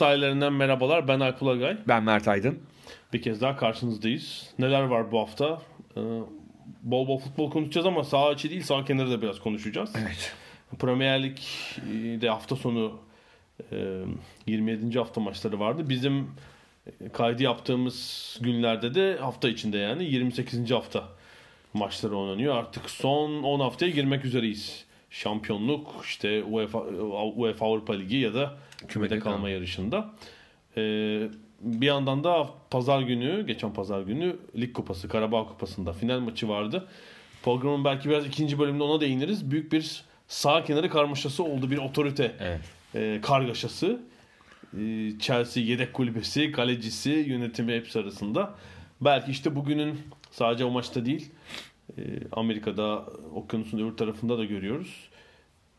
Sahillerinden merhabalar. Ben Alp Ulagay. Ben Mert Aydın. Bir kez daha karşınızdayız. Neler var bu hafta? Ee, bol bol futbol konuşacağız ama sağ içi değil sağ kenarı da biraz konuşacağız. Evet. Premier Lig'de hafta sonu e, 27. hafta maçları vardı. Bizim kaydı yaptığımız günlerde de hafta içinde yani 28. hafta maçları oynanıyor. Artık son 10 haftaya girmek üzereyiz. Şampiyonluk, işte UEFA, UEFA Avrupa Ligi ya da kümede kalma yarışında. Ee, bir yandan da pazar günü, geçen pazar günü Lig Kupası, Karabağ Kupası'nda final maçı vardı. Programın belki biraz ikinci bölümünde ona değiniriz. Büyük bir sağ kenarı karmaşası oldu. Bir otorite Evet. e, kargaşası. E, Chelsea yedek kulübesi, kalecisi, yönetimi hepsi arasında. Belki işte bugünün sadece o maçta değil, Amerika'da okyanusun öbür tarafında da görüyoruz.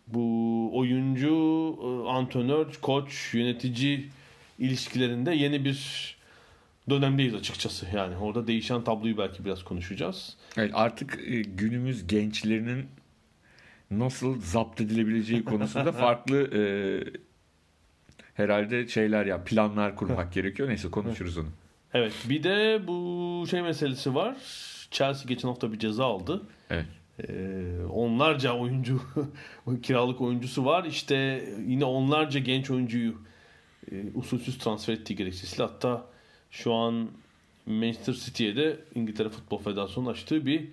Bu oyuncu, e, antrenör, koç, yönetici ilişkilerinde yeni bir dönemdeyiz açıkçası. Yani orada değişen tabloyu belki biraz konuşacağız. Evet, artık e, günümüz gençlerinin nasıl zapt edilebileceği konusunda farklı e, herhalde şeyler ya planlar kurmak gerekiyor. Neyse konuşuruz onu. Evet bir de bu şey meselesi var. Chelsea geçen hafta bir ceza aldı. Evet. Ee, onlarca oyuncu kiralık oyuncusu var. İşte yine onlarca genç oyuncuyu e, usulsüz transfer ettiği gerekçesiyle hatta şu an Manchester City'ye de İngiltere Futbol Federasyonu açtığı bir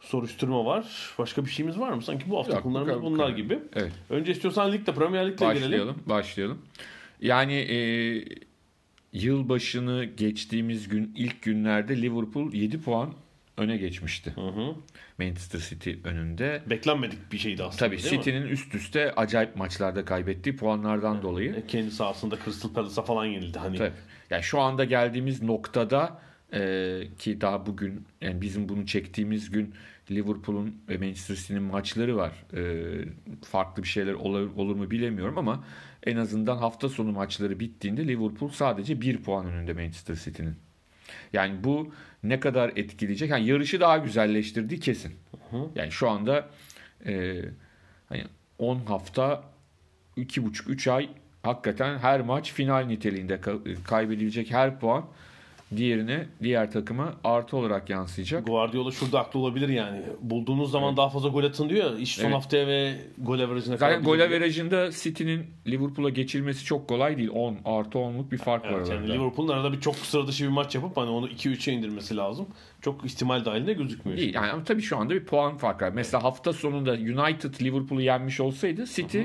soruşturma var. Başka bir şeyimiz var mı? Sanki bu hafta Yok, konularımız bu bunlar gibi. Evet. Önce istiyorsan ligde Premier Lig'de gelelim. Başlayalım. Başlayalım. Yani e, yılbaşını geçtiğimiz gün ilk günlerde Liverpool 7 puan öne geçmişti. Hı hı. Manchester City önünde. Beklenmedik bir şeydi aslında. Tabii? City'nin üst üste acayip maçlarda kaybettiği puanlardan dolayı. E, Kendi sahasında Crystal Palace'a falan yenildi. Hani Tabii. Yani şu anda geldiğimiz noktada e, ki daha bugün yani bizim bunu çektiğimiz gün Liverpool'un ve Manchester City'nin maçları var. E, farklı bir şeyler olur, olur mu bilemiyorum ama en azından hafta sonu maçları bittiğinde Liverpool sadece bir puan önünde Manchester City'nin. Yani bu ne kadar etkileyecek? Yani yarışı daha güzelleştirdiği kesin. Yani şu anda e, hani 10 hafta 2,5-3 ay hakikaten her maç final niteliğinde ka- kaybedilecek her puan diğerine diğer takıma artı olarak yansıyacak. Guardiola şurada haklı olabilir yani. Bulduğunuz zaman daha fazla gol atın diyor ya. İş son Evet. haftaya ve gol averajına Zaten gol averajında City'nin Liverpool'a geçilmesi çok kolay değil. 10 artı 10'luk bir fark var Evet, yani aralarında. Liverpool'un arada bir çok sıra dışı bir maç yapıp hani onu 2-3'e indirmesi lazım. Çok ihtimal dahilinde gözükmüyor. Değil. Yani ama tabii şu anda bir puan farkı var. Mesela hafta sonunda United Liverpool'u yenmiş olsaydı City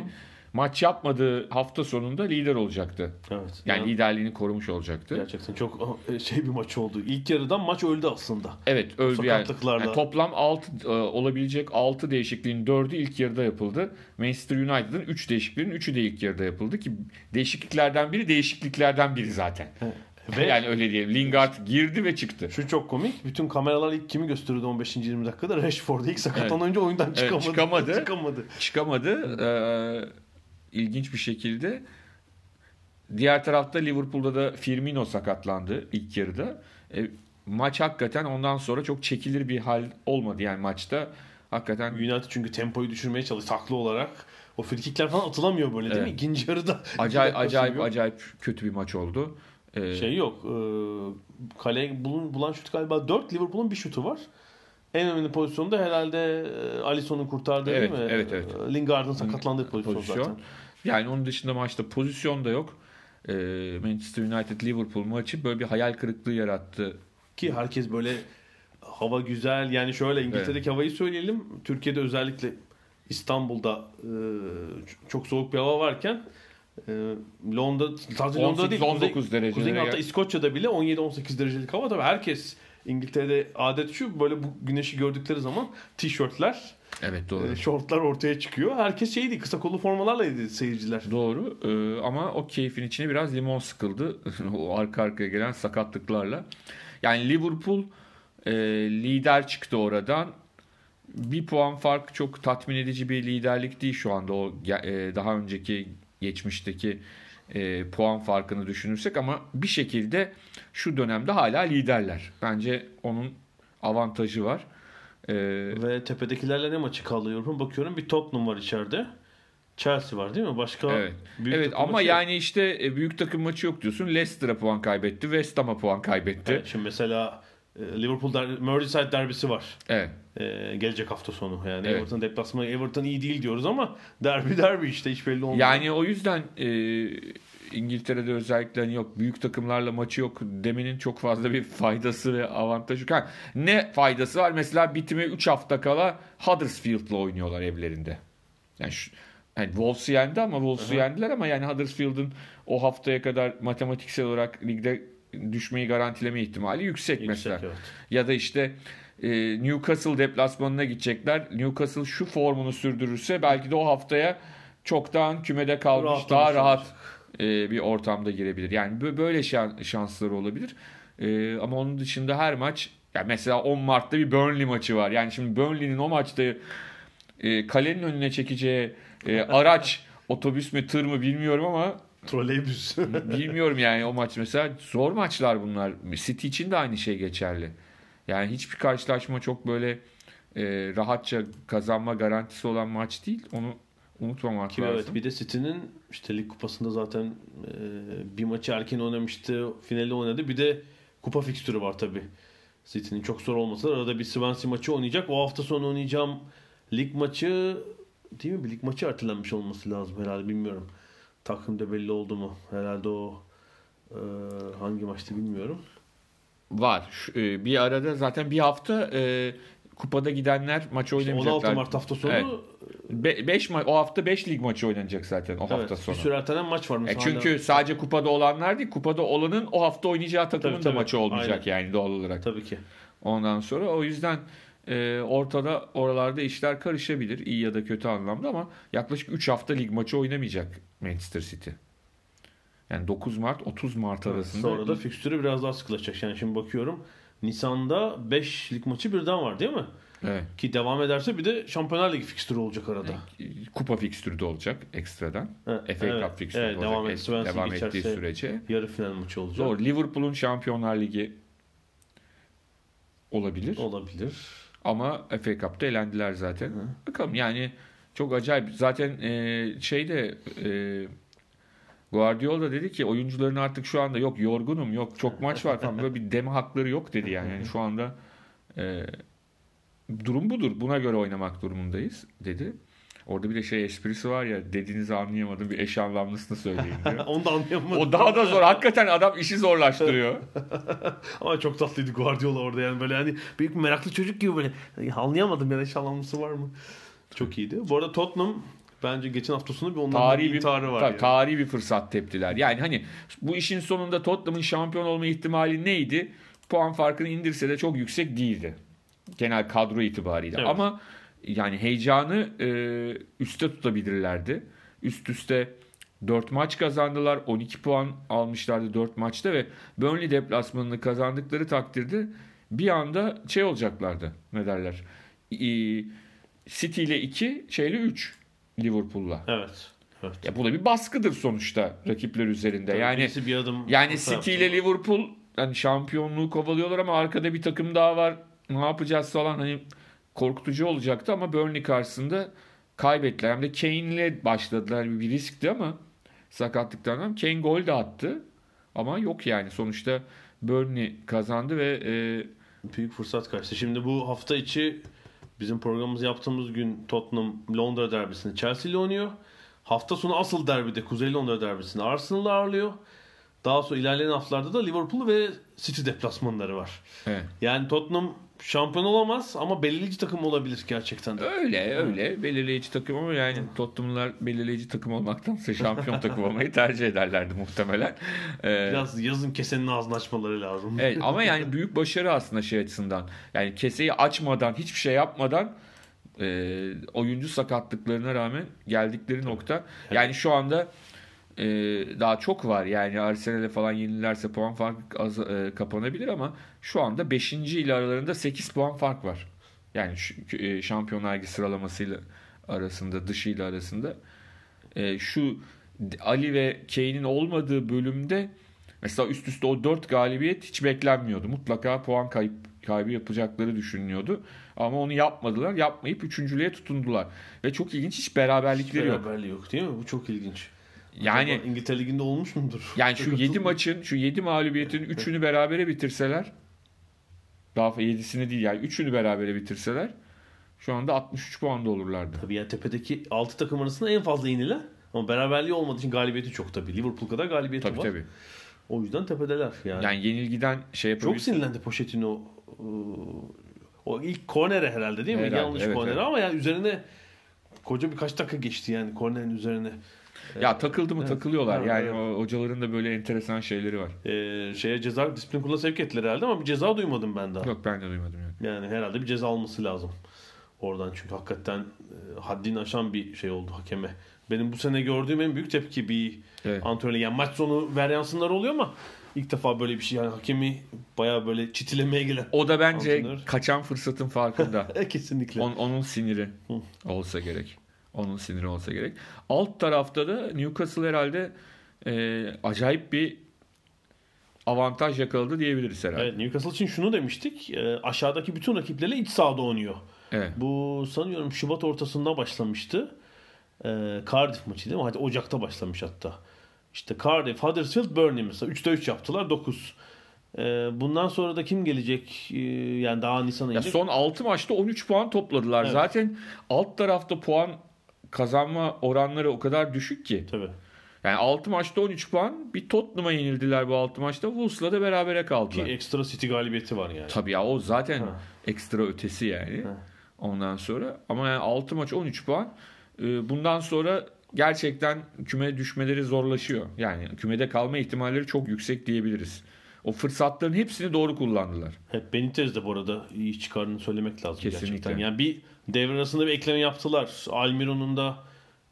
maç yapmadığı hafta sonunda lider olacaktı. Evet. Yani Yani liderliğini korumuş olacaktı. gerçekten çok e, şey bir maç oldu. İlk yarıdan maç öldü aslında. Evet öldü yani. Yani toplam 6 olabilecek 6 değişikliğin 4'ü ilk yarıda yapıldı. Manchester United'ın 3 değişikliğin 3'ü de ilk yarıda yapıldı ki değişikliklerden biri değişikliklerden biri zaten. Ve yani öyle diyelim. Lingard girdi ve çıktı. şu çok komik. Bütün kameralar ilk kimi gösteriyordu 15. 20 dakikada? Rashford'u ilk sakatlanan oyuncu oyundan çıkamadı. çıkamadı. çıkamadı. Çıkamadı. Ee, ilginç bir şekilde. Diğer tarafta Liverpool'da da Firmino sakatlandı ilk yarıda. E, maç hakikaten ondan sonra çok çekilir bir hal olmadı yani maçta. Hakikaten United çünkü tempoyu düşürmeye çalıştı haklı olarak. O frikikler falan atılamıyor böyle değil mi? Evet. İkinci yarıda. acayip acayip sürüyor. acayip kötü bir maç oldu. Ee, Şey yok. E, kaleye bulun, bulan şut galiba 4. Liverpool'un bir şutu var. En önemli pozisyonda herhalde e, Alisson'un kurtardığı Evet, değil mi? evet, evet. E, Lingard'ın sakatlandığı pozisyon, pozisyon. zaten. Yani onun dışında maçta pozisyon da yok. Ee, Manchester United Liverpool maçı böyle bir hayal kırıklığı yarattı. Ki herkes böyle hava güzel. Yani şöyle İngiltere'deki havayı söyleyelim. Türkiye'de özellikle İstanbul'da e, çok soğuk bir hava varken e, Londra sadece Londra değil 18-19 Kuzey, derecelere Kuzey hatta İskoçya'da bile 17-18 derecelik hava tabii herkes İngiltere'de adet şu böyle bu güneşi gördükleri zaman tişörtler, Evet doğru. e, şortlar ortaya çıkıyor. Herkes şeydi kısa kollu formalarlaydı seyirciler. Doğru Ee, ama o keyfin içine biraz limon sıkıldı. o arka arkaya gelen sakatlıklarla. Yani Liverpool e, lider çıktı oradan. Bir puan fark çok tatmin edici bir liderlik değil şu anda o e, daha önceki geçmişteki e, puan farkını düşünürsek ama bir şekilde şu dönemde hala liderler. Bence onun avantajı var. Ee, Ve tepedekilerle ne maçı kalıyor? Bakıyorum bir Tottenham var içeride. Chelsea var değil mi? Başka Evet. büyük evet ama maçı yani işte e, büyük takım maçı yok diyorsun. Leicester'a puan kaybetti. West Ham'a puan kaybetti. Evet, şimdi mesela e, Liverpool der, Merseyside derbisi var. Evet. E, gelecek hafta sonu. Yani Evet. Everton deplasmanı Everton iyi değil diyoruz ama derbi derbi işte hiç belli olmuyor. Yani o yüzden e, İngiltere'de özellikle hani yok büyük takımlarla maçı yok demenin çok fazla bir faydası ve avantajı yok. Ha, ne faydası var? Mesela bitime 3 hafta kala Huddersfield'la oynuyorlar evlerinde. Yani şu, yani Wolves'u yendi ama Wolves'u yendiler ama yani Huddersfield'ın o haftaya kadar matematiksel olarak ligde düşmeyi garantileme ihtimali yüksek, Yüksek, mesela. evet. Ya da işte e, Newcastle deplasmanına gidecekler. Newcastle şu formunu sürdürürse belki de o haftaya çoktan kümede kalmış Rahatlamış daha rahat e, bir ortamda girebilir. Yani bö- böyle şan- şansları olabilir. E, ama onun dışında her maç yani mesela 10 Mart'ta bir Burnley maçı var. Yani şimdi Burnley'nin o maçta e, kalenin önüne çekeceği e, araç otobüs mü tır mı bilmiyorum ama Troleybüs. Bilmiyorum yani o maç mesela zor maçlar bunlar. City için de aynı şey geçerli. Yani hiçbir karşılaşma çok böyle e, rahatça kazanma garantisi olan maç değil. Onu unutmamak Ki lazım. evet bir de City'nin işte lig kupasında zaten e, bir maçı erken oynamıştı. Finali oynadı. Bir de kupa fikstürü var tabi. City'nin çok zor olmasa da arada bir Swansea maçı oynayacak. O hafta sonu oynayacağım lig maçı değil mi? Bir lig maçı ertelenmiş olması lazım herhalde bilmiyorum. Takvimde belli oldu mu? Herhalde o e, hangi maçtı bilmiyorum. Var. Şu, e, bir arada zaten bir hafta e, kupada gidenler maç İşte oynamayacaklar. 16 Mart hafta sonu Evet. Be- beş ma- o hafta 5 lig maçı oynanacak zaten o hafta evet, sonu. bir sürü ertelenen maç var. E çünkü hala- sadece kupada olanlar değil, kupada olanın o hafta oynayacağı takımın Tabii, da tabii. maçı olmayacak yani doğal olarak. Tabii ki. Ondan sonra o yüzden e, ortada oralarda işler karışabilir iyi ya da kötü anlamda ama yaklaşık 3 hafta lig maçı oynamayacak Manchester City. Yani 9 Mart 30 Mart arasında Sonra da fikstürü biraz daha sıkılaşacak. Yani şimdi bakıyorum Nisan'da 5 lig maçı birden var değil mi? evet, Ki devam ederse bir de Şampiyonlar Ligi fikstürü olacak arada. kupa fikstürü de olacak ekstradan. Evet, FA evet, Cup fikstürü evet, olacak devam et- es- Swansea devam ettiği sürece. Yarı final maçı olacak. Doğru. Liverpool'un Şampiyonlar Ligi olabilir. Olabilir. Ama FA Cup'ta elendiler zaten. Bakalım yani çok acayip. Zaten e, şeyde e, Guardiola dedi ki oyuncuların artık şu anda yok yorgunum yok çok maç var falan böyle bir deme hakları yok dedi yani. yani şu anda e, durum budur. Buna göre oynamak durumundayız dedi. Orada bir de şey esprisi var ya dediğinizi anlayamadım bir eş anlamlısını söyleyin diyor. Onu da anlayamadım. o daha da zor. Hakikaten adam işi zorlaştırıyor. Ama çok tatlıydı Guardiola orada yani böyle hani büyük meraklı çocuk gibi böyle "Ya anlayamadım ya eş anlamlısı var mı? Çok iyiydi. Bu arada Tottenham bence geçen hafta sonu bir onların tarihi bir intiharı var. tabii, yani. tarihi bir fırsat teptiler. Yani hani bu işin sonunda Tottenham'ın şampiyon olma ihtimali neydi? Puan farkını indirse de çok yüksek değildi. Genel kadro itibariyle. Evet. Ama yani heyecanı e, üste tutabilirlerdi. Üst üste 4 maç kazandılar. 12 puan almışlardı 4 maçta ve Burnley deplasmanını kazandıkları takdirde bir anda şey olacaklardı. Ne derler? E, City ile 2, şeyle 3 Liverpool'la. Evet. Evet. Ya bu da bir baskıdır sonuçta rakipler üzerinde. Tabii yani bir adım yani City ile Liverpool hani şampiyonluğu kovalıyorlar ama arkada bir takım daha var. Ne yapacağız falan hani korkutucu olacaktı ama Burnley karşısında kaybettiler. Hem de Kane ile başladılar. Bir riskti ama sakatlıktan ama Kane gol de attı. Ama yok yani sonuçta Burnley kazandı ve e, Büyük fırsat kaçtı. Şimdi bu hafta içi bizim programımızı yaptığımız gün Tottenham Londra derbisini Chelsea ile oynuyor. Hafta sonu asıl derbide Kuzey Londra derbisini Arsenal'la ağırlıyor. Daha sonra ilerleyen haftalarda da Liverpool ve City deplasmanları var. Evet. Yani Tottenham şampiyon olamaz ama belirleyici takım olabilir gerçekten de. Öyle öyle belirleyici takım ama yani Tottenham'lar belirleyici takım olmaktansa şampiyon takım olmayı tercih ederlerdi muhtemelen. Ee, Biraz yazın kesenin ağzını açmaları lazım. evet, ama yani büyük başarı aslında şey açısından. Yani keseyi açmadan hiçbir şey yapmadan e, oyuncu sakatlıklarına rağmen geldikleri nokta. Yani şu anda e, daha çok var. Yani Arsenal'e falan yenilerse puan farkı az, e, kapanabilir ama şu anda 5. ile aralarında 8 puan fark var. Yani şu, e, Şampiyonlar Ligi sıralamasıyla arasında, dışıyla arasında. E, şu Ali ve Kane'in olmadığı bölümde mesela üst üste o 4 galibiyet hiç beklenmiyordu. Mutlaka puan kayıp kaybı yapacakları düşünülüyordu. Ama onu yapmadılar. Yapmayıp üçüncülüğe tutundular. Ve çok ilginç hiç beraberlikleri yok. Beraberliği yok değil mi? Bu çok ilginç. Yani Acaba İngiltere Ligi'nde olmuş mudur? yani şu Çok 7 atıldı. maçın, şu 7 mağlubiyetin 3'ünü berabere bitirseler daha 7'sini değil yani 3'ünü berabere bitirseler şu anda 63 puanda olurlardı. Tabii yani tepedeki 6 takım arasında en fazla yenilen ama beraberliği olmadığı için galibiyeti çok tabii. Liverpool kadar galibiyeti Tabii var. tabii. O yüzden tepedeler yani. Yani yenilgiden şey çok yapabilir. sinirlendi Pochettino ıı, o ilk kornere herhalde değil mi? Herhalde, Yanlış evet, kornere evet. ama yani üzerine koca birkaç dakika geçti yani kornerin üzerine. Ya takıldı mı Evet. takılıyorlar. Evet, yani evet. o hocaların da böyle enteresan şeyleri var. Ee, şeye ceza disiplin kuruluna sevk ettiler herhalde ama bir ceza duymadım ben daha. Yok ben de duymadım yani. Yani herhalde bir ceza alması lazım. Oradan çünkü hakikaten e, haddini aşan bir şey oldu hakeme. Benim bu sene gördüğüm en büyük tepki bir Evet. antrenör. Yani maç sonu varyansınlar oluyor ama ilk defa böyle bir şey. Yani hakemi bayağı böyle çitilemeye gelen. O da bence Antrenör. kaçan fırsatın farkında. Kesinlikle. On- onun siniri olsa gerek. Onun siniri olsa gerek. Alt tarafta da Newcastle herhalde e, acayip bir avantaj yakaladı diyebiliriz herhalde. Evet Newcastle için şunu demiştik. e, aşağıdaki bütün rakiplerle iç sahada oynuyor. Evet. Bu sanıyorum Şubat ortasında başlamıştı. E, Cardiff maçı değil mi? Hadi Ocak'ta başlamış hatta. İşte Cardiff, Huddersfield, Burnley mesela. 3'te 3 yaptılar 9. E, bundan sonra da kim gelecek? E, yani daha Nisan'a Ya inecek. son 6 maçta 13 puan topladılar. Evet. Zaten alt tarafta puan kazanma oranları o kadar düşük ki. Tabii. Yani 6 maçta 13 puan. Bir Tottenham'a yenildiler bu 6 maçta. Wolves'la da berabere Ki kaldılar. ekstra City galibiyeti var yani. Tabii ya o zaten Ha. ekstra ötesi yani. Ha. Ondan sonra ama yani 6 maç 13 puan. Ee, Bundan sonra gerçekten küme düşmeleri zorlaşıyor. Yani kümede kalma ihtimalleri çok yüksek diyebiliriz. O fırsatların hepsini doğru kullandılar. Hep Benitez de bu arada iyi iş çıkardığını söylemek lazım Kesinlikle. gerçekten. Yani bir devre arasında bir ekleme yaptılar. Almiron'un da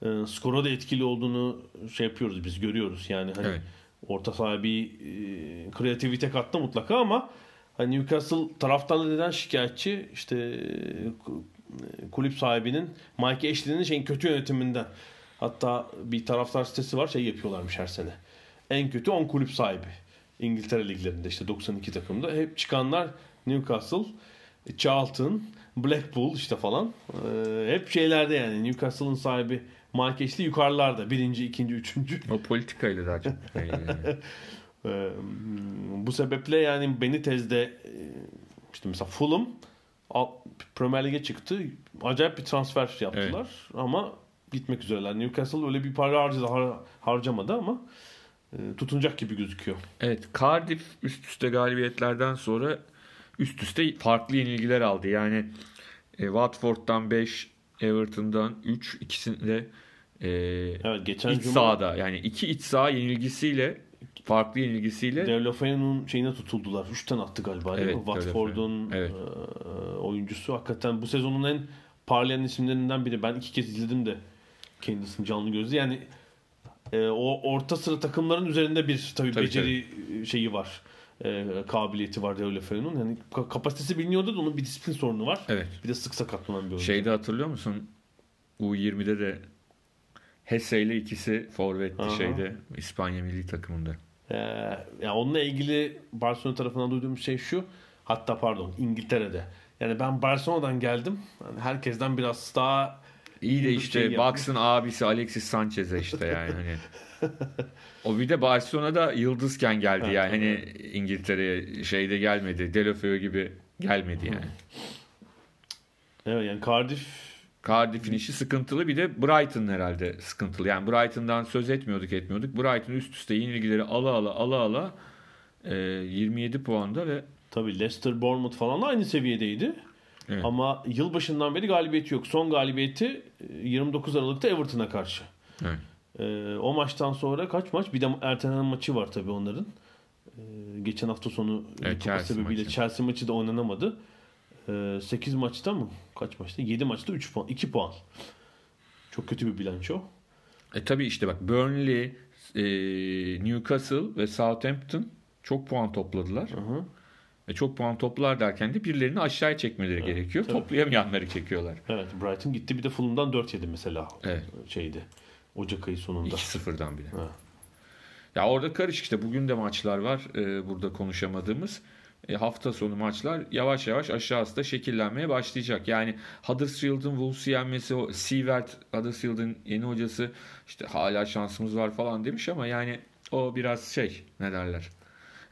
e, skora da etkili olduğunu şey yapıyoruz biz görüyoruz. Yani hani Evet. orta sahaya bir e, kreativite kattı mutlaka ama hani Newcastle taraftarları neden şikayetçi? İşte e, kulüp sahibinin Mike Ashley'nin şeyin kötü yönetiminden. Hatta bir taraftar sitesi var şey yapıyorlarmış her sene. En kötü 10 kulüp sahibi. İngiltere liglerinde işte 92 takımda. Hep çıkanlar Newcastle, Charlton, Blackpool işte falan. Ee, hep şeylerde yani Newcastle'ın sahibi Mike Ashley yukarılarda. Birinci, ikinci, üçüncü. O politikayla daha çok. Yani. Ee, bu sebeple yani Benitez'de e, işte mesela Fulham Premier Lig'e çıktı. Acayip bir transfer yaptılar ama gitmek üzereler. Newcastle öyle bir para harcadı, har- harcamadı ama e, tutunacak gibi gözüküyor. Evet Cardiff üst üste galibiyetlerden sonra üst üste farklı yenilgiler aldı. Yani e, Watford'dan 5, Everton'dan 3 ikisinde e, Evet geçen iç cuma sahada yani iki iç saha yenilgisiyle farklı yenilgisiyle Deulofeu'nun şeyine tutuldular. 3'ten attı galiba değil Evet, mi? Watford'un Evet. e, oyuncusu. Hakikaten bu sezonun en parlayan isimlerinden biri. Ben iki kez izledim de kendisini canlı gözle. Yani e, o orta sıra takımların üzerinde bir tabii, Tabii, beceri şeyi var. E, kabiliyeti var Deulofeu'nun. Yani ka- kapasitesi biliniyordu da onun bir disiplin sorunu var. evet Bir de sık sakatlanan bir oyuncu. şeyde hatırlıyor musun U20'de de Hesse ile ikisi forvetti Aha. şeyde İspanya milli takımında. Ee, yani onunla ilgili Barcelona tarafından duyduğum şey şu. Hatta pardon İngiltere'de. Yani ben Barcelona'dan geldim. Yani herkesten biraz daha İyi de işte şey. Bucks'ın abisi Alexis Sanchez'e işte yani hani. O bir de Barcelona'da yıldızken geldi yani hani İngiltere'ye şeyde gelmedi. Delofeu gibi gelmedi yani. Evet yani Cardiff Cardiff'in işi sıkıntılı. Bir de Brighton herhalde sıkıntılı. Yani Brighton'dan söz etmiyorduk etmiyorduk. Brighton üst üste yenilgileri ala ala ala ala e, 27 puanda ve Tabii Leicester, Bournemouth falan aynı seviyedeydi. Evet. Ama yılbaşından beri galibiyeti yok. Son galibiyeti e, 29 Aralık'ta Everton'a karşı. evet. Ee, o maçtan sonra kaç maç? Bir de ertelenen maçı var tabii onların. Ee, geçen hafta sonu Evet, kupa sebebiyle maçı. Chelsea maçı da oynanamadı. Ee, 8 maçta mı? Kaç maçta? 7 maçta 3 puan. 2 puan. Çok kötü bir bilanço. E tabii işte bak Burnley, e, Newcastle ve Southampton çok puan topladılar. Hı hı. Ve çok puan toplar derken de birilerini aşağıya çekmeleri gerekiyor. tabii. Toplayamayanları çekiyorlar. Evet Brighton gitti bir de Fulham'dan 4 yedi mesela. Evet. Şeydi. Ocak ayı sonunda. 2-0'dan bile. Ha. Ya orada karışık işte bugün de maçlar var e, burada konuşamadığımız. E, hafta sonu maçlar yavaş yavaş aşağısı da şekillenmeye başlayacak. Yani Huddersfield'ın Wolves'u yenmesi, o Sievert, Huddersfield'ın yeni hocası işte hala şansımız var falan demiş ama yani o biraz şey ne derler.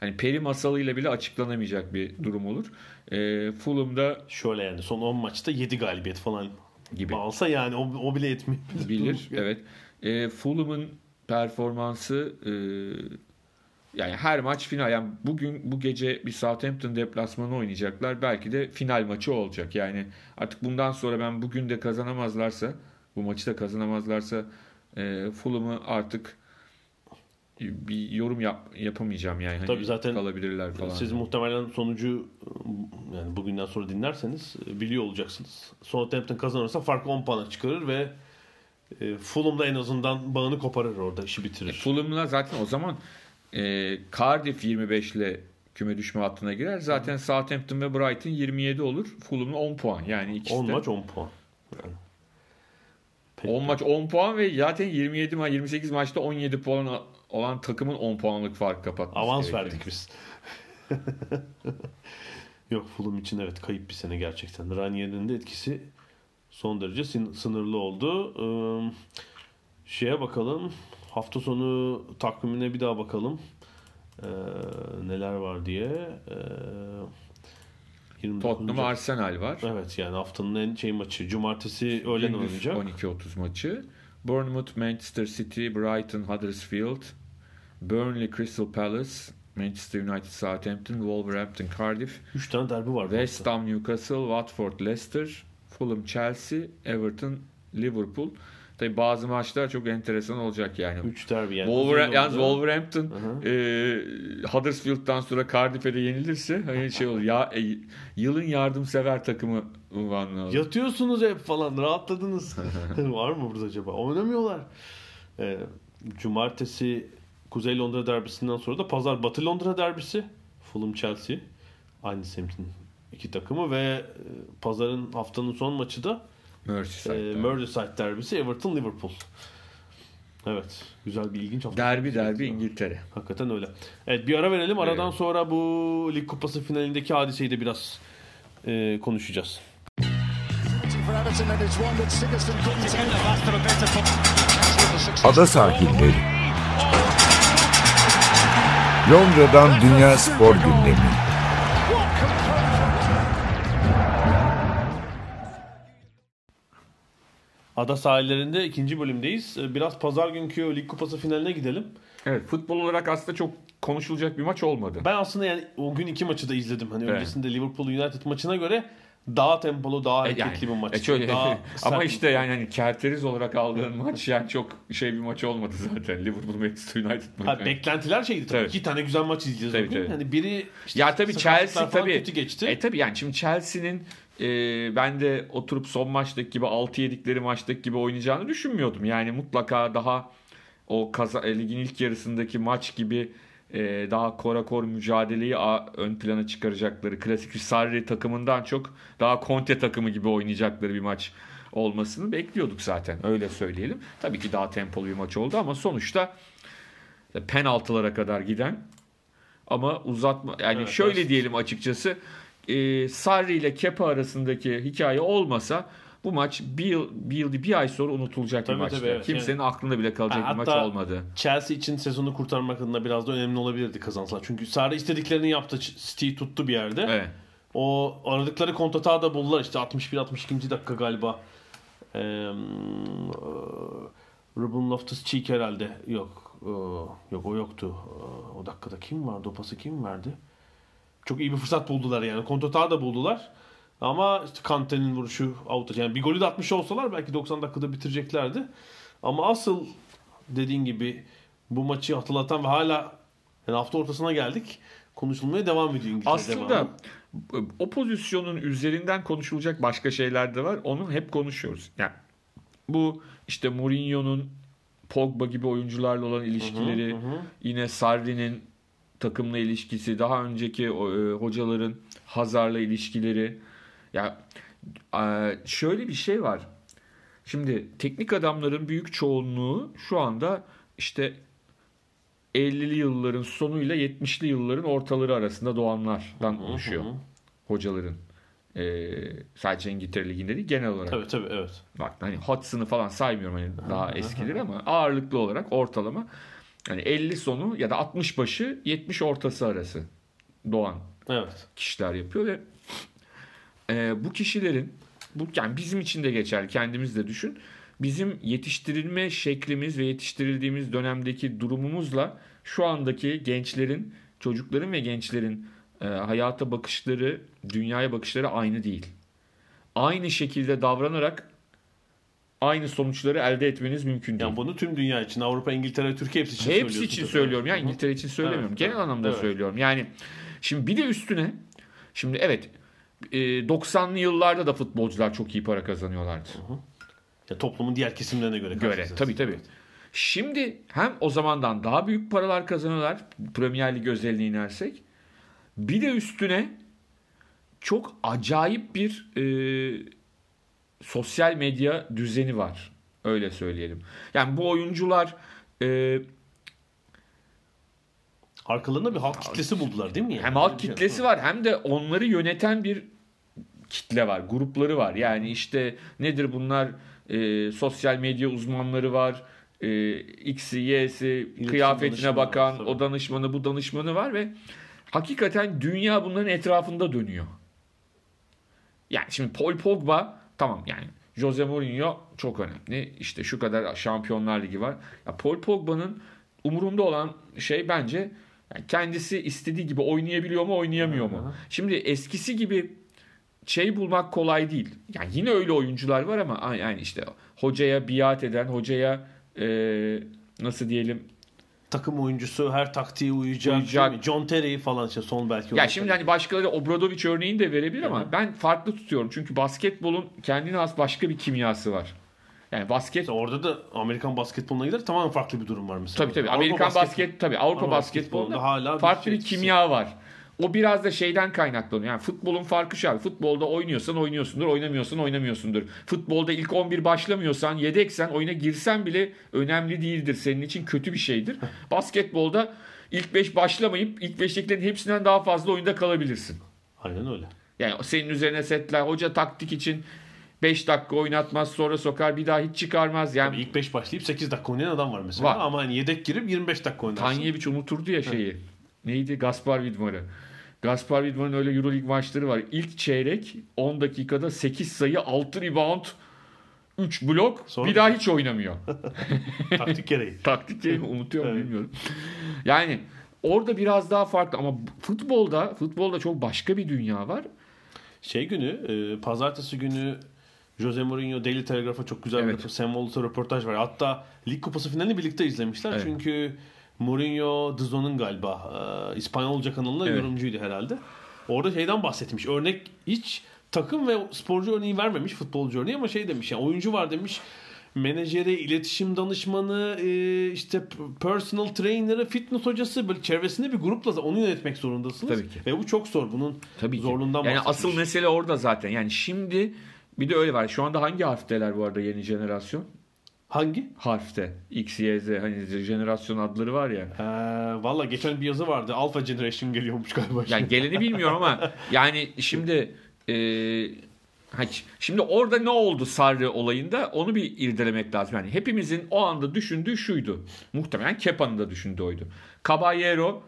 Hani peri masalıyla bile açıklanamayacak bir durum olur. E, Fulham'da Şöyle yani son 10 maçta 7 galibiyet falan Gibi. alsa yani o, o bile etmeyebilir. bilir. evet. E, Fulham'ın performansı e, yani her maç final. Yani bugün bu gece bir Southampton deplasmanı oynayacaklar. Belki de final maçı olacak. Yani artık bundan sonra ben bugün de kazanamazlarsa bu maçı da kazanamazlarsa e, Fulham'ı artık bir yorum yap, yapamayacağım yani. Hani Tabii zaten kalabilirler falan. Siz muhtemelen sonucu yani bugünden sonra dinlerseniz e, biliyor olacaksınız. Southampton kazanırsa farkı 10 puana çıkarır ve e, Fulham da en azından bağını koparır orada işi bitirir. Fulham'la zaten o zaman e, Cardiff 25 ile küme düşme hattına girer. Zaten Southampton ve Brighton 27 olur. Fulham'la 10 puan. Yani ikisi 10 de- maç 10 puan. Yani. Peki. 10 maç 10 puan ve zaten 27 maç 28 maçta 17 puan olan takımın 10 puanlık fark kapatması Avans gerekiyor. verdik biz. Yok Fulham için evet kayıp bir sene gerçekten. Ranier'in de etkisi son derece sınırlı oldu. Ee, şeye bakalım. Hafta sonu takvimine bir daha bakalım. Ee, neler var diye. Ee, 29. Tottenham Arsenal var. Evet yani haftanın en şey maçı. Cumartesi öğlen Gündüz oynayacak. 12.30 maçı. Bournemouth, Manchester City, Brighton, Huddersfield, Burnley, Crystal Palace, Manchester United, Southampton, Wolverhampton, Cardiff, 3 tane derbi var. West. Ham, Newcastle, Watford, Leicester, Fulham, Chelsea, Everton, Liverpool. Tabi bazı maçlar çok enteresan olacak yani. 3 derbi yani. Wolver- yalnız Wolverhampton Hı e, Huddersfield'dan sonra Cardiff'e de yenilirse hani şey olur ya e, yılın yardımsever takımı unvanını alır. Yatıyorsunuz hep falan rahatladınız. Var mı burada acaba? Oynamıyorlar. Ee, cumartesi Kuzey Londra derbisinden sonra da pazar Batı Londra derbisi. Fulham Chelsea. Aynı semtin iki takımı ve e, pazarın haftanın son maçı da e, Merseyside. Merseyside derbisi Everton Liverpool. Evet. Güzel bir ilginç hafta. derbi derbi İngiltere. Hakikaten öyle. Evet bir ara verelim. Aradan Evet. sonra bu Lig Kupası finalindeki hadiseyi de biraz e, konuşacağız. for Everton Londra'dan Dünya Spor Gündemi. Ada sahillerinde ikinci bölümdeyiz. Ee, Biraz pazar günkü Lig Kupası finaline gidelim. Evet futbol olarak aslında çok konuşulacak bir maç olmadı. Ben aslında yani o gün iki maçı da izledim. Hani Evet. öncesinde Liverpool United maçına göre daha tempolu, daha E hareketli bir maç. e şöyle, Daha ama işte yani hani kerteriz olarak aldığın maç yani çok şey bir maç olmadı zaten. Liverpool Manchester United maçı. Ha, beklentiler şeydi tabii. Tabii. İki tane güzel maç izleyeceğiz Tabii, bugün. tabii. Hani biri işte Ya tabii Chelsea tabii. kötü geçti. E tabii yani şimdi Chelsea'nin e, ben de oturup son maçtaki gibi 6 yedikleri maçtaki gibi oynayacağını düşünmüyordum. Yani mutlaka daha o kaza, e, ligin ilk yarısındaki maç gibi e, daha korakor mücadeleyi ön plana çıkaracakları klasik bir Sarri takımından çok daha Conte takımı gibi oynayacakları bir maç olmasını bekliyorduk zaten öyle söyleyelim. Tabii ki daha tempolu bir maç oldu ama sonuçta penaltılara kadar giden ama uzatma yani Evet, şöyle evet. diyelim açıkçası e, Sarri ile Kepa arasındaki hikaye olmasa bu maç bir yıl, bir yıl bir ay sonra unutulacak Tabii, bir maçtı. tabii, evet. Kimsenin aklında bile kalacak Ha, bir maç olmadı. Chelsea için sezonu kurtarmak adına biraz da önemli olabilirdi kazansalar. Çünkü Sarri istediklerini yaptı. City'yi tuttu bir yerde. Evet. O aradıkları kontatağı da buldular işte 61-62. dakika galiba. e, Ruben Loftus-Cheek herhalde yok. E, yok o yoktu. E, o dakikada kim vardı? O pası kim verdi? Çok iyi bir fırsat buldular yani. Kontratağı da buldular. Ama işte Kante'nin vuruşu out. Yani bir golü de atmış olsalar belki 90 dakikada bitireceklerdi. Ama asıl dediğin gibi bu maçı hatırlatan ve hala yani hafta ortasına geldik. Konuşulmaya devam ediyor İngiltere Aslında o pozisyonun üzerinden konuşulacak başka şeyler de var. Onu hep konuşuyoruz. Yani bu işte Mourinho'nun Pogba gibi oyuncularla olan ilişkileri, yine Sarri'nin takımla ilişkisi, daha önceki e, hocaların Hazar'la ilişkileri. Ya şöyle bir şey var. Şimdi teknik adamların büyük çoğunluğu şu anda işte 50'li yılların sonuyla 70'li yılların ortaları arasında doğanlardan oluşuyor. Hocaların. Ee, sadece İngiltere Ligi'nde değil genel olarak. Tabii tabii evet. Bak hani Hudson'ı falan saymıyorum hani daha eskidir ama ağırlıklı olarak ortalama hani 50 sonu ya da 60 başı 70 ortası arası doğan Evet. kişiler yapıyor ve e, bu kişilerin bu yani bizim için de geçerli kendimiz de düşün. Bizim yetiştirilme şeklimiz ve yetiştirildiğimiz dönemdeki durumumuzla şu andaki gençlerin, çocukların ve gençlerin e, hayata bakışları, dünyaya bakışları aynı değil. Aynı şekilde davranarak aynı sonuçları elde etmeniz mümkün değil. Yani bunu tüm dünya için, Avrupa, İngiltere, Türkiye hepsi için Hepsi söylüyorsun için tabii. söylüyorum ya Hı hı. İngiltere için söylemiyorum. Evet, Genel evet, anlamda evet. söylüyorum. Yani şimdi bir de üstüne şimdi evet e, 90'lı yıllarda da futbolcular çok iyi para kazanıyorlardı. Ya toplumun diğer kesimlerine göre. Göre tabii tabii. Şimdi hem o zamandan daha büyük paralar kazanıyorlar Premier Lig özeline inersek. Bir de üstüne çok acayip bir e, sosyal medya düzeni var. Öyle söyleyelim. Yani bu oyuncular e, Arkalarında bir halk kitlesi buldular değil mi? Yani? Hem halk kitlesi var hem de onları yöneten bir kitle var, grupları var. Yani işte nedir bunlar? Ee, sosyal medya uzmanları var. Ee, X'i, Y'si, kıyafetine bakan, var, o danışmanı, bu danışmanı var ve hakikaten dünya bunların etrafında dönüyor. Yani şimdi Paul Pogba tamam yani Jose Mourinho çok önemli. İşte şu kadar Şampiyonlar Ligi var. Ya Paul Pogba'nın umurunda olan şey bence yani kendisi istediği gibi oynayabiliyor mu, oynayamıyor mu? Şimdi eskisi gibi şey bulmak kolay değil. Yani yine öyle oyuncular var ama yani işte hocaya biat eden, hocaya e, nasıl diyelim Takım oyuncusu her taktiğe uyacak. Uyacak. John Terry falan işte son belki. Ya şimdi hani başkaları Obradovic örneğini de verebilir ama ben farklı tutuyorum. Çünkü basketbolun kendine has başka bir kimyası var. Yani basket Mesela orada da Amerikan basketboluna gider tamamen farklı bir durum var mesela. tabii tabii Avrupa Amerikan basket, tabii Avrupa Avrupa basketbolunda basketbolunda hala bir farklı bir şey- kimya var. O biraz da şeyden kaynaklanıyor. Yani futbolun farkı şu abi. Futbolda oynuyorsan oynuyorsundur, oynamıyorsan oynamıyorsundur. Futbolda ilk 11 başlamıyorsan, yedeksen, oyuna girsen bile önemli değildir. Senin için kötü bir şeydir. Basketbolda ilk 5 başlamayıp ilk 5'tekilerin hepsinden daha fazla oyunda kalabilirsin. Aynen öyle. Yani senin üzerine setler, hoca taktik için 5 dakika oynatmaz sonra sokar bir daha hiç çıkarmaz. Yani Tabii ilk 5 başlayıp 8 dakika oynayan adam var mesela. Var. Ama hani yedek girip 25 dakika oynarsın. Tanyevic unuturdu ya şeyi. Neydi? Gaspar Vidmar'ı. Gaspar Vidmar'ın öyle Euroleague maçları var. İlk çeyrek 10 dakikada 8 sayı, 6 rebound, 3 blok. Sonra- bir daha hiç oynamıyor. Taktik gereği. Taktik mi? Unutuyor Evet. bilmiyorum. Yani orada biraz daha farklı ama futbolda futbolda çok başka bir dünya var. Şey günü, e, pazartesi günü Jose Mourinho Daily Telegraph'a çok güzel Evet. bir Sam röportaj var. Hatta Lig Kupası finalini birlikte izlemişler. Evet. Çünkü Mourinho DAZN'ın galiba e, İspanyolca kanalında Evet. yorumcuydu herhalde. Orada şeyden bahsetmiş. Örnek hiç takım ve sporcu örneği vermemiş futbolcu örneği ama şey demiş yani oyuncu var demiş menajeri, iletişim danışmanı, e, işte personal trainer'ı, fitness hocası böyle çevresinde bir grupla onu yönetmek zorundasınız. Tabii ki. Ve bu çok zor. Bunun Tabii ki. zorluğundan Yani bahsetmiş. asıl mesele orada zaten. Yani şimdi bir de öyle var. Şu anda hangi harfteler bu arada yeni jenerasyon? Hangi? Harfte. X, Y, Z. Hani jenerasyon adları var ya. Ee, Valla geçen bir yazı vardı. Alpha Generation geliyormuş galiba. Yani geleni bilmiyorum ama yani şimdi e, şimdi orada ne oldu Sarri olayında onu bir irdelemek lazım. Yani hepimizin o anda düşündüğü şuydu. Muhtemelen Kepa'nın da düşündüğü oydu. Caballero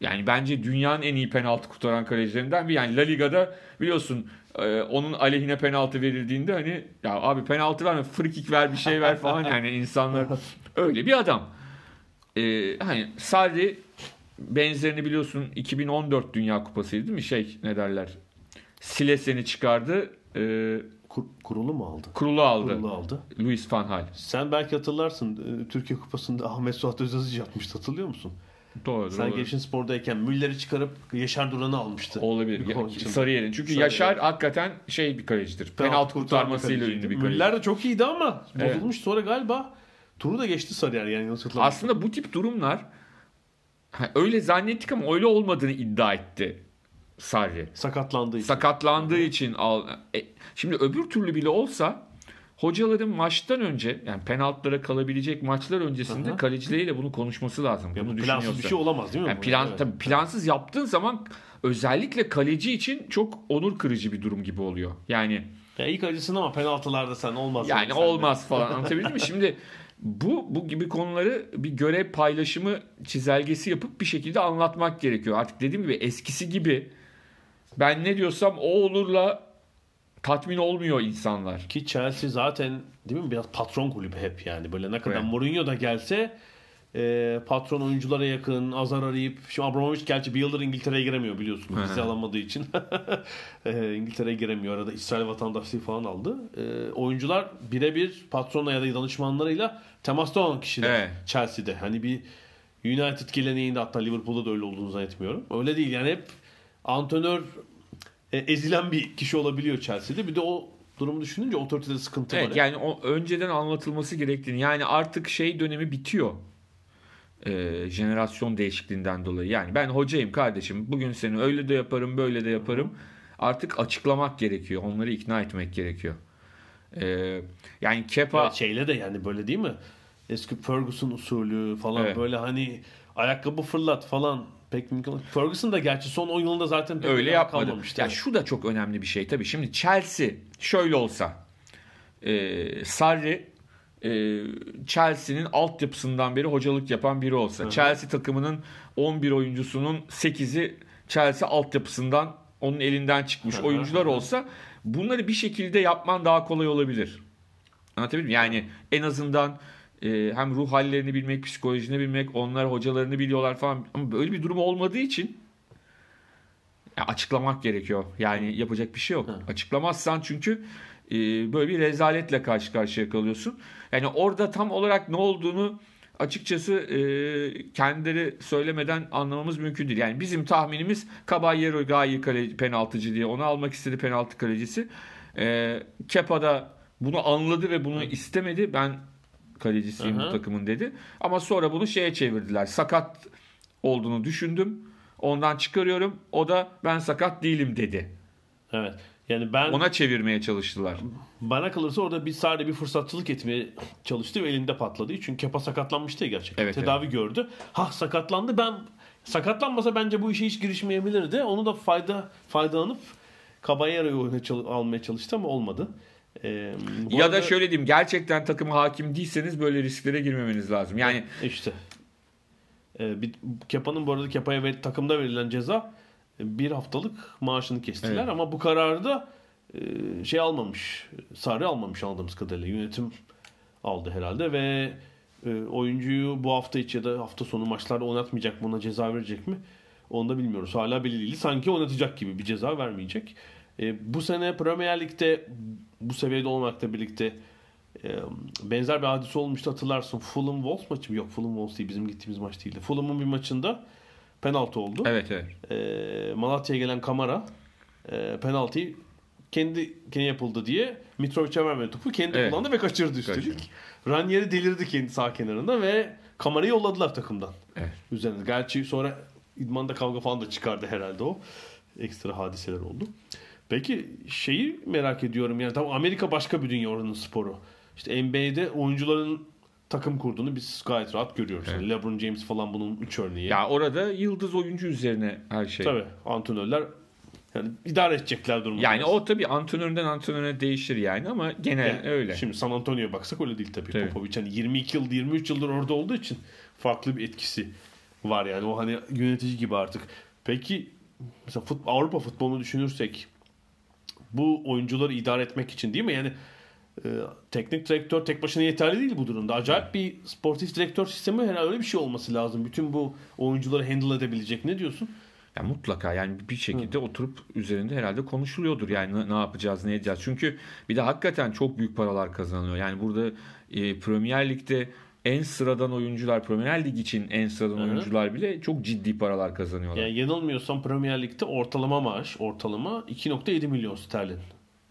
yani bence dünyanın en iyi penaltı kurtaran kalecilerinden bir. Yani La Liga'da biliyorsun e, onun aleyhine penaltı verildiğinde hani ya abi penaltı verme free kick ver bir şey ver falan yani insanlar öyle bir adam. E, hani Sarri benzerini biliyorsun 2014 Dünya Kupası'ydı değil mi? Şey ne derler? Silesen'i çıkardı. E, Kur- kurulu mu aldı? kurulu aldı. Kurulu aldı. Luis van Gaal. Sen belki hatırlarsın e, Türkiye Kupası'nda Ahmet Suat Özaziz yapmıştı hatırlıyor musun? Doğru. Sen doğru. Gelişin Spor'dayken Müller'i çıkarıp Yaşar Duran'ı almıştı. Olabilir. Ya-. Sarıyer'in. Çünkü Sarıyer. Yaşar hakikaten şey bir kalecidir. Penaltı kurtarmasıyla kaleciydi. ünlü bir kaleci. Müller de çok iyiydi ama Evet. bozulmuş. Sonra galiba turu da geçti Sarıyer yani yanlış hatırlamıyorsam. Aslında bu tip durumlar öyle zannettik ama öyle olmadığını iddia etti Sarri. Sakatlandığı için. Sakatlandığı için al. E, şimdi öbür türlü bile olsa hocaların maçtan önce yani penaltılara kalabilecek maçlar öncesinde Aha. kalecileriyle bunu konuşması lazım. Ya bunu bu plansız bir şey olamaz değil mi? Yani plan, Evet. tabii plansız yaptığın zaman özellikle kaleci için çok onur kırıcı bir durum gibi oluyor. Yani Ya ilk acısın ama penaltılarda sen olmaz. yani sen de. olmaz falan anlatabildim mi? Şimdi bu bu gibi konuları bir görev paylaşımı çizelgesi yapıp bir şekilde anlatmak gerekiyor. Artık dediğim gibi eskisi gibi ben ne diyorsam o olurla tatmin olmuyor insanlar. Ki Chelsea zaten değil mi biraz patron kulübü hep yani. Böyle ne kadar Evet. Mourinho da gelse e, patron oyunculara yakın, azar arayıp. Şimdi Abramovich gerçi bir yıldır İngiltere'ye giremiyor biliyorsun. Vize alamadığı için. e, İngiltere'ye giremiyor. Arada İsrail vatandaşlığı falan aldı. E, oyuncular birebir patronla ya da danışmanlarıyla temasta olan kişiler Evet. Chelsea'de. Hani bir United geleneğinde hatta Liverpool'da da öyle olduğunu zannetmiyorum. Öyle değil yani hep antrenör e, ezilen bir kişi olabiliyor Chelsea'de. Bir de o durumu düşününce otoritede sıkıntı Evet var. yani o önceden anlatılması gerektiğini yani artık şey dönemi bitiyor. Ee, jenerasyon değişikliğinden dolayı. Yani ben hocayım kardeşim. Bugün seni öyle de yaparım, böyle de yaparım. Artık açıklamak gerekiyor. Onları ikna etmek gerekiyor. Ee, yani Kepa Evet, şeyle de yani böyle değil mi? Eski Ferguson usulü falan Evet. böyle hani ayakkabı fırlat falan pek mümkün olmaz. Ferguson da gerçi son 10 yılında zaten pek öyle yapmadı. kalmamıştı. Ya şu da çok önemli bir şey tabii. Şimdi Chelsea şöyle olsa e, Sarri e, Chelsea'nin altyapısından beri hocalık yapan biri olsa. Chelsea takımının 11 oyuncusunun 8'i Chelsea altyapısından onun elinden çıkmış Hı hı, oyuncular hı hı. olsa bunları bir şekilde yapman daha kolay olabilir. Anlatabildim? Yani en azından e, hem ruh hallerini bilmek, psikolojini bilmek, onlar hocalarını biliyorlar falan. Ama böyle bir durum olmadığı için ya açıklamak gerekiyor. Yani yapacak bir şey yok. Açıklamazsan çünkü e, böyle bir rezaletle karşı karşıya kalıyorsun. Yani orada tam olarak ne olduğunu açıkçası e, kendileri söylemeden anlamamız mümkün değil. Yani bizim tahminimiz Caballero Gayi kale, penaltıcı diye onu almak istedi penaltı kalecisi. E, Kepa da bunu anladı ve bunu istemedi. Ben kalecisiyim bu takımın dedi. Ama sonra bunu şeye çevirdiler. Sakat olduğunu düşündüm. Ondan çıkarıyorum. O da ben sakat değilim dedi. Evet. Yani ben Ona çevirmeye çalıştılar. bana kalırsa orada bir sadece bir fırsatçılık etmeye çalıştı ve elinde patladı. Çünkü Kepa sakatlanmıştı ya gerçekten. Evet, Tedavi gördü. Ha sakatlandı. Ben sakatlanmasa bence bu işe hiç girişmeyebilirdi. Onu da fayda faydalanıp Caballero'yu oyuna almaya çalıştı ama olmadı. Ee, ya arada- da şöyle diyeyim gerçekten takıma hakim değilseniz böyle risklere girmemeniz lazım. Yani İşte. Ee, bir, Kepa'nın bu arada Kepa'ya ver- takımda verilen ceza e, bir haftalık maaşını kestiler Evet. ama bu kararı da e, şey almamış. Sarı almamış anladığımız kadarıyla. Yönetim aldı herhalde ve e, oyuncuyu bu hafta içi ya da hafta sonu maçlarda oynatmayacak mı ona ceza verecek mi? Onu da bilmiyoruz. Hala belli değil. Sanki oynatacak gibi bir ceza vermeyecek. E, bu sene Premier Lig'de bu seviyede olmakla birlikte e, benzer bir hadise olmuştu hatırlarsın. Fulham Wolves maçı mı? Yok Fulham Wolves değil. Bizim gittiğimiz maç değildi. Fulham'ın bir maçında penaltı oldu. evet evet. E, Malatya'ya gelen Kamara e, penaltıyı kendi kendi yapıldı diye Mitrovic'e vermedi topu. Kendi Evet. kullandı ve kaçırdı üstelik. Kaçırdı. Ranieri delirdi kendi sağ kenarında ve Kamara'yı yolladılar takımdan. Evet. Üzerine. Gerçi sonra idmanda kavga falan da çıkardı herhalde o. Ekstra hadiseler oldu. Peki şeyi merak ediyorum yani tamam Amerika başka bir dünya oranın sporu. İşte NBA'de oyuncuların takım kurduğunu biz gayet rahat görüyoruz. Yani LeBron James falan bunun üç örneği. Ya orada yıldız oyuncu üzerine her şey. Tabii antrenörler yani idare edecekler durumu. Yani o tabii antrenörden antrenöre değişir yani ama genel Yani öyle. Şimdi San Antonio'ya baksak öyle değil tabii. Tabii. Popovic hani 22 yıl 23 yıldır orada olduğu için farklı bir etkisi var yani. O hani yönetici gibi artık. Peki mesela fut, Avrupa futbolunu düşünürsek Bu oyuncuları idare etmek için değil mi? Yani e, teknik direktör tek başına yeterli değil bu durumda. Acayip bir sportif direktör sistemi herhalde öyle bir şey olması lazım. Bütün bu oyuncuları handle edebilecek. Ne diyorsun? Ya mutlaka yani bir şekilde oturup üzerinde herhalde konuşuluyordur. Yani ne yapacağız, ne edeceğiz. Çünkü bir de hakikaten çok büyük paralar kazanılıyor. Yani burada e, Premier Lig'de en sıradan oyuncular, Premier Lig için en sıradan oyuncular bile çok ciddi paralar kazanıyorlar. Yani yanılmıyorsam Premier Lig'de ortalama maaş ortalama 2.7 milyon sterlin.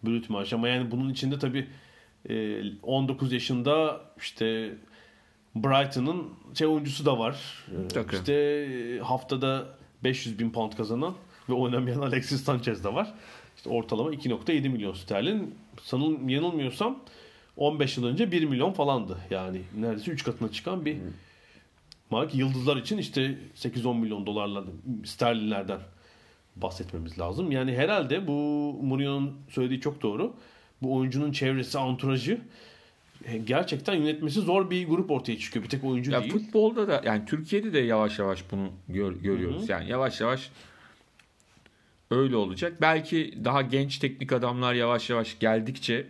Brüt maaş ama yani bunun içinde tabii e, 19 yaşında işte Brighton'ın şey oyuncusu da var. E, Tabii. İşte e, haftada 500 bin pound kazanan ve oynamayan Alexis Sanchez de var. İşte ortalama 2.7 milyon sterlin. Sanırım yanılmıyorsam 15 yıl önce 1 milyon falandı. Yani neredeyse 3 katına çıkan bir mark. Yıldızlar için işte 8-10 milyon dolarlar sterlinlerden bahsetmemiz lazım. Yani herhalde bu Mourinho'nun söylediği çok doğru. Bu oyuncunun çevresi, anturajı e, gerçekten yönetmesi zor bir grup ortaya çıkıyor. Bir tek oyuncu Ya değil. futbolda da yani Türkiye'de de yavaş yavaş bunu gör- görüyoruz. Yani yavaş yavaş öyle olacak. Belki daha genç teknik adamlar yavaş yavaş geldikçe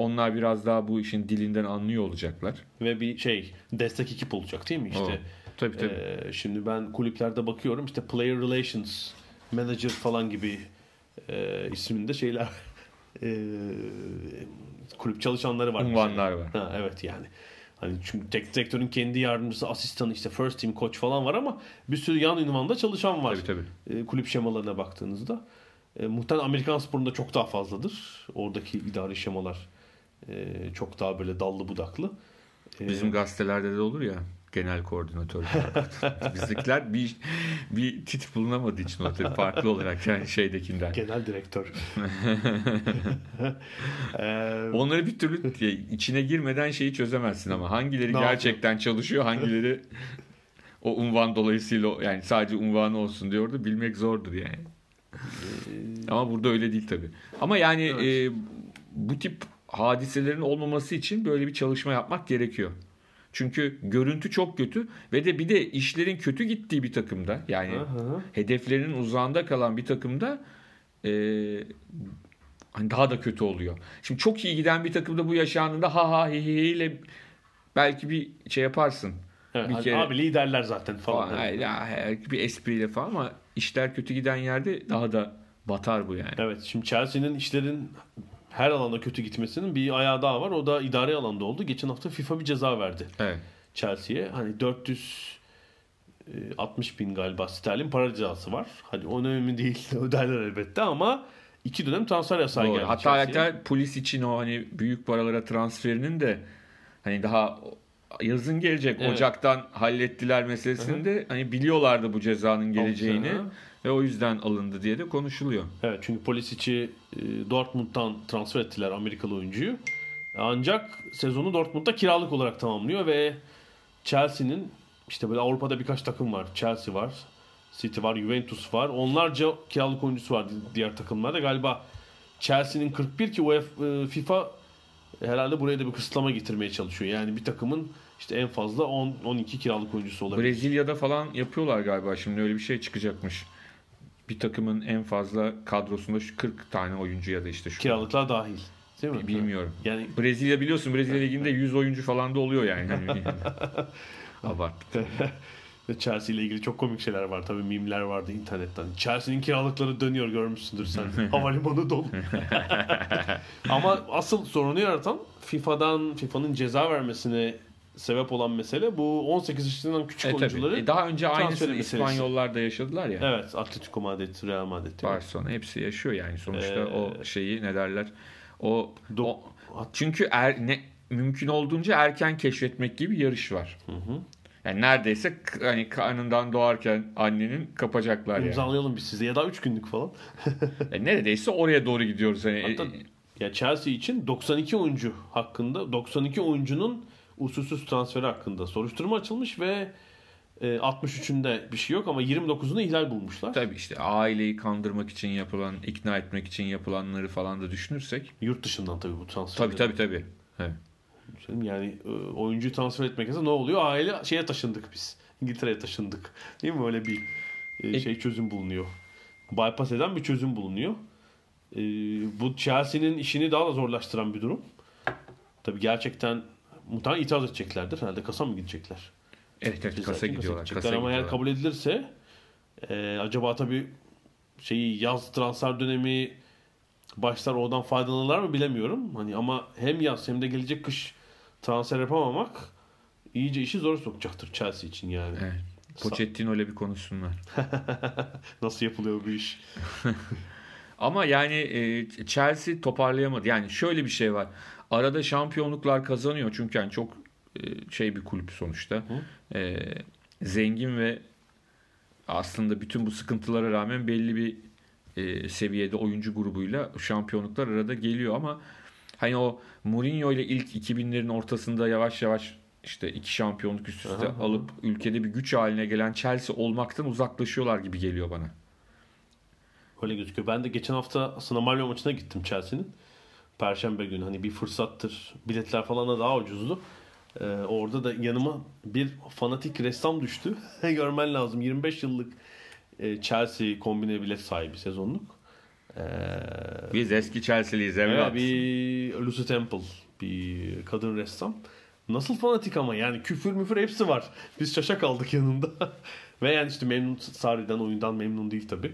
onlar biraz daha bu işin dilinden anlıyor olacaklar. Ve bir şey destek ekip olacak değil mi? İşte O, tabii tabii. e, şimdi ben kulüplerde bakıyorum işte player relations manager falan gibi e, isminde şeyler e, kulüp çalışanları var. Unvanlar var. Ha, evet yani. Hani çünkü teknik direktörün kendi yardımcısı, asistanı, işte first team coach falan var ama bir sürü yan ünvanda çalışan var. Tabii tabii. E, kulüp şemalarına baktığınızda. E, muhtemelen Amerikan sporunda çok daha fazladır. Oradaki idari şemalar çok daha böyle dallı budaklı. E, Bizim gazetelerde de olur ya genel koordinatör. Bizdekiler bir bir tit bulunamadığı için o tabii farklı olarak yani şeydekinden. genel direktör. E, Onları bir türlü içine girmeden şeyi çözemezsin ama hangileri Ne gerçekten çalışıyor, hangileri o unvan dolayısıyla yani sadece unvanı olsun diyordu bilmek zordur yani. Ama burada öyle değil tabii. Ama yani e, bu tip hadiselerin olmaması için böyle bir çalışma yapmak gerekiyor. Çünkü görüntü çok kötü ve de bir de işlerin kötü gittiği bir takımda yani Aha. hedeflerinin uzağında kalan bir takımda e, hani daha da kötü oluyor. Şimdi çok iyi giden bir takımda bu yaşandığında ha ha hi hi ile belki bir şey yaparsın. evet, bir hani kere- abi liderler zaten falan. Falan. Hayır, ya, her- bir espriyle falan ama işler kötü giden yerde daha da batar bu yani. Evet şimdi Chelsea'nin işlerin her alanda kötü gitmesinin bir ayağı daha var. O da idari alanda oldu. Geçen hafta FIFA bir ceza verdi Evet. Chelsea'ye. Hani 460 bin galiba sterlin para cezası var. Hadi o önemli değil. Öderler elbette ama iki dönem transfer yasağı Doğru. geldi Hatta hatta polis için o hani büyük paralara transferinin de hani daha yazın gelecek Evet. Ocak'tan hallettiler meselesinde hani biliyorlardı bu cezanın geleceğini Hı. ve o yüzden alındı diye de konuşuluyor. Evet çünkü polis içi e, Dortmund'dan transfer ettiler Amerikalı oyuncuyu. Ancak sezonu Dortmund'da kiralık olarak tamamlıyor ve Chelsea'nin işte böyle Avrupa'da birkaç takım var. Chelsea var, City var, Juventus var. Onlarca kiralık oyuncusu var diğer takımlarda. Galiba Chelsea'nin 41 ki UEFA, e, FIFA herhalde buraya da bir kısıtlama getirmeye çalışıyor. Yani bir takımın işte en fazla 10 12 kiralık oyuncusu olabilir. Brezilya'da falan yapıyorlar galiba şimdi öyle bir şey çıkacakmış. Bir takımın en fazla kadrosunda şu 40 tane oyuncu ya da işte şu Kiralıklar dahil. Değil mi? bilmiyorum. Yani Brezilya biliyorsun Brezilya liginde 100 oyuncu falan da oluyor yani. Abart. Ve Chelsea ile ilgili çok komik şeyler var. Tabii mimler vardı internetten. Chelsea'nin kiralıkları dönüyor görmüşsündür sen. Havalimanı dolu. Ama asıl sorunu yaratan FIFA'dan FIFA'nın ceza vermesine sebep olan mesele bu 18 yaşından küçük E, tabii. oyuncuları. E, daha önce aynısını meselesi. İspanyollar da yaşadılar ya. Evet, Atletico Madrid, Real Madrid. Barcelona hepsi yaşıyor yani sonuçta Ee, o şeyi ne derler o, Do- o- çünkü er, ne mümkün olduğunca erken keşfetmek gibi bir yarış var. Yani neredeyse hani karnından doğarken annenin kapacaklar yani. İmzalayalım biz size ya da 3 günlük falan. E, neredeyse oraya doğru gidiyoruz hani. Hatta E, ya Chelsea için 92 oyuncu hakkında 92 oyuncunun usulsüz transferi hakkında soruşturma açılmış ve e, 63'ünde bir şey yok ama 29'unu ihlal bulmuşlar. tabii işte aileyi kandırmak için yapılan, ikna etmek için yapılanları falan da düşünürsek. Yurt dışından tabii bu transfer. Tabii tabii tabii. Evet. Yani e, oyuncuyu transfer etmek ise ne oluyor? Aile şeye taşındık biz. İngiltere'ye taşındık. Değil mi? Öyle bir e, E- şey çözüm bulunuyor. Bypass eden bir çözüm bulunuyor. bu Chelsea'nin işini daha da zorlaştıran bir durum. Tabii gerçekten muhtemelen itiraz edeceklerdir. Herhalde kasa mı gidecekler? Evet evet kasa gidiyorlar. Kasa Ama eğer gidiyorlar. kabul edilirse e, acaba tabii şeyi yaz transfer dönemi başlar oradan faydalanırlar mı bilemiyorum. Hani ama hem yaz hem de gelecek kış transfer yapamamak iyice işi zor sokacaktır Chelsea için yani. Evet. Pochettino öyle bir konuşsunlar. Nasıl yapılıyor bu iş? Ama yani e, Chelsea toparlayamadı. Yani şöyle bir şey var. Arada şampiyonluklar kazanıyor çünkü yani çok e, şey bir kulüp sonuçta. E, zengin ve aslında bütün bu sıkıntılara rağmen belli bir e, seviyede oyuncu grubuyla şampiyonluklar arada geliyor ama hani o Mourinho ile ilk 2000'lerin ortasında yavaş yavaş işte iki şampiyonluk üst üste Aha, alıp ülkede bir güç haline gelen Chelsea olmaktan uzaklaşıyorlar gibi geliyor bana. Öyle gözüküyor. Ben de geçen hafta Sınamalyo maçına gittim Chelsea'nin. Perşembe günü hani bir fırsattır. Biletler falan da daha ucuzdu. Ee, orada da yanıma bir fanatik ressam düştü. Görmen lazım. 25 yıllık e, Chelsea kombine bilet sahibi sezonluk. Ee, Biz eski Chelsea'liyiz evet, bir Lucy Temple bir kadın ressam. Nasıl fanatik ama yani küfür müfür hepsi var. Biz şaşa kaldık yanında. Ve yani işte memnun Sarri'den oyundan memnun değil tabi.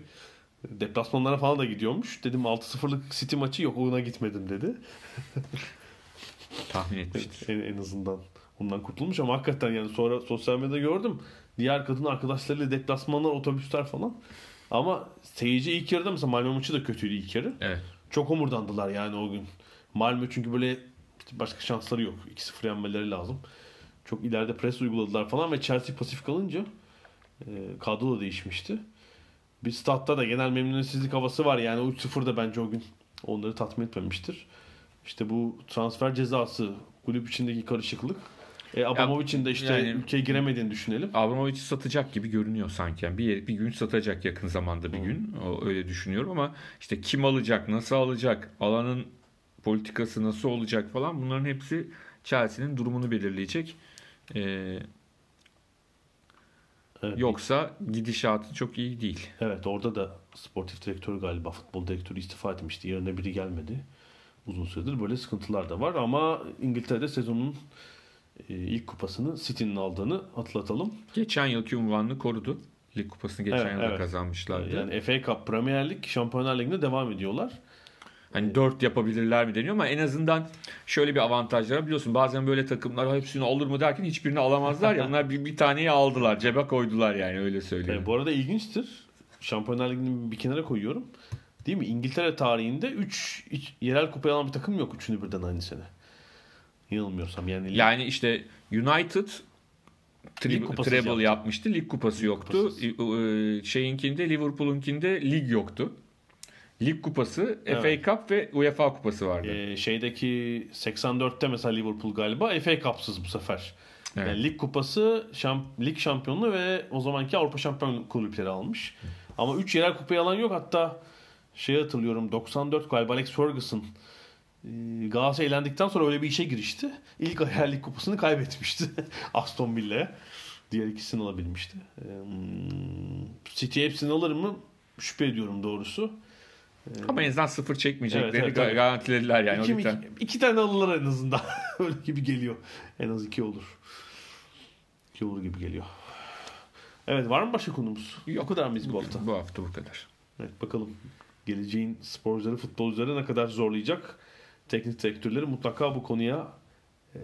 Deplasmanlara falan da gidiyormuş. Dedim 6-0'lık City maçı yok ona gitmedim dedi. Tahmin etmiştir. En, en azından ondan kurtulmuş ama hakikaten yani sonra sosyal medyada gördüm. Diğer kadın arkadaşlarıyla deplasmanlar, otobüsler falan. Ama seyirci ilk yarıda mesela Malmö maçı da kötüydü ilk yarı. Evet. Çok omurdandılar yani o gün. Malmö çünkü böyle başka şansları yok. 2-0 yenmeleri lazım. Çok ileride pres uyguladılar falan ve Chelsea pasif kalınca e, kadro da değişmişti. Bir statta da genel memnuniyetsizlik havası var. Yani o 3-0 da bence o gün onları tatmin etmemiştir. İşte bu transfer cezası, kulüp içindeki karışıklık. E, Abramovich'in de işte yani- ülkeye giremediğini düşünelim. Abramovich'i satacak gibi görünüyor sanki. Yani bir, bir gün satacak yakın zamanda bir gün. O, öyle düşünüyorum ama işte kim alacak, nasıl alacak, alanın politikası nasıl olacak falan bunların hepsi Chelsea'nin durumunu belirleyecek. Ee, Evet, yoksa gidişatı çok iyi değil. Evet orada da sportif direktörü galiba futbol direktörü istifa etmişti. Yerine biri gelmedi. Uzun süredir böyle sıkıntılar da var ama İngiltere'de sezonun ilk kupasını City'nin aldığını hatırlatalım. Geçen yılki unvanını korudu. Lig kupasını geçen Evet, yılda evet. kazanmışlardı. Yani FA Cup, Premier Lig, Şampiyonlar Ligi'nde devam ediyorlar. Hani 4 yapabilirler mi deniyor ama en azından şöyle bir avantajları biliyorsun. Bazen böyle takımlar hepsini alır mı derken hiçbirini alamazlar ya. Onlar bir, bir taneyi aldılar. Cebe koydular yani öyle söyleyeyim. E, bu arada ilginçtir. Şampiyonlar Ligi'ni bir kenara koyuyorum. Değil mi? İngiltere tarihinde 3 yerel kupayı alan bir takım yok. Üçünü birden aynı sene. Yanılmıyorsam. Yani, lig- Yani işte United tri- Lig kupası treble yaptı. yapmıştı. Lig kupası yoktu. kupasız. Ee, Şeyinkinde Liverpool'unkinde lig yoktu. Lig kupası, Evet. FA Cup ve UEFA kupası vardı. Ee, şeydeki 84'te mesela Liverpool galiba FA Cup'sız bu sefer. Evet. Yani lig kupası, şamp- lig şampiyonluğu ve o zamanki Avrupa Şampiyon kulüpleri almış. Ama 3 yerel kupayı alan yok. Hatta şey hatırlıyorum 94 galiba Alex Ferguson Galatasaray elendikten sonra öyle bir işe girişti. İlk ayar lig kupasını kaybetmişti Aston Villa'ya. Diğer ikisini alabilmişti. Ee, City hepsini alır mı? Şüphe ediyorum doğrusu. Ama en azından sıfır çekmeyeceklerini Evet, evet, ga- evet. garantilediler yani. İki, o mi- yüzden. iki, iki tane alırlar en azından. Öyle gibi geliyor. En az iki olur. İki olur gibi geliyor. Evet var mı başka konumuz? Yok. O kadar mıyız bu hafta? Bu hafta bu kadar. Evet bakalım. Geleceğin sporcuları, futbolcuları ne kadar zorlayacak? Teknik direktörleri mutlaka bu konuya e,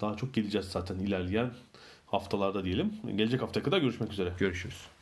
daha çok geleceğiz zaten ilerleyen haftalarda diyelim. Gelecek haftaya kadar görüşmek üzere. Görüşürüz.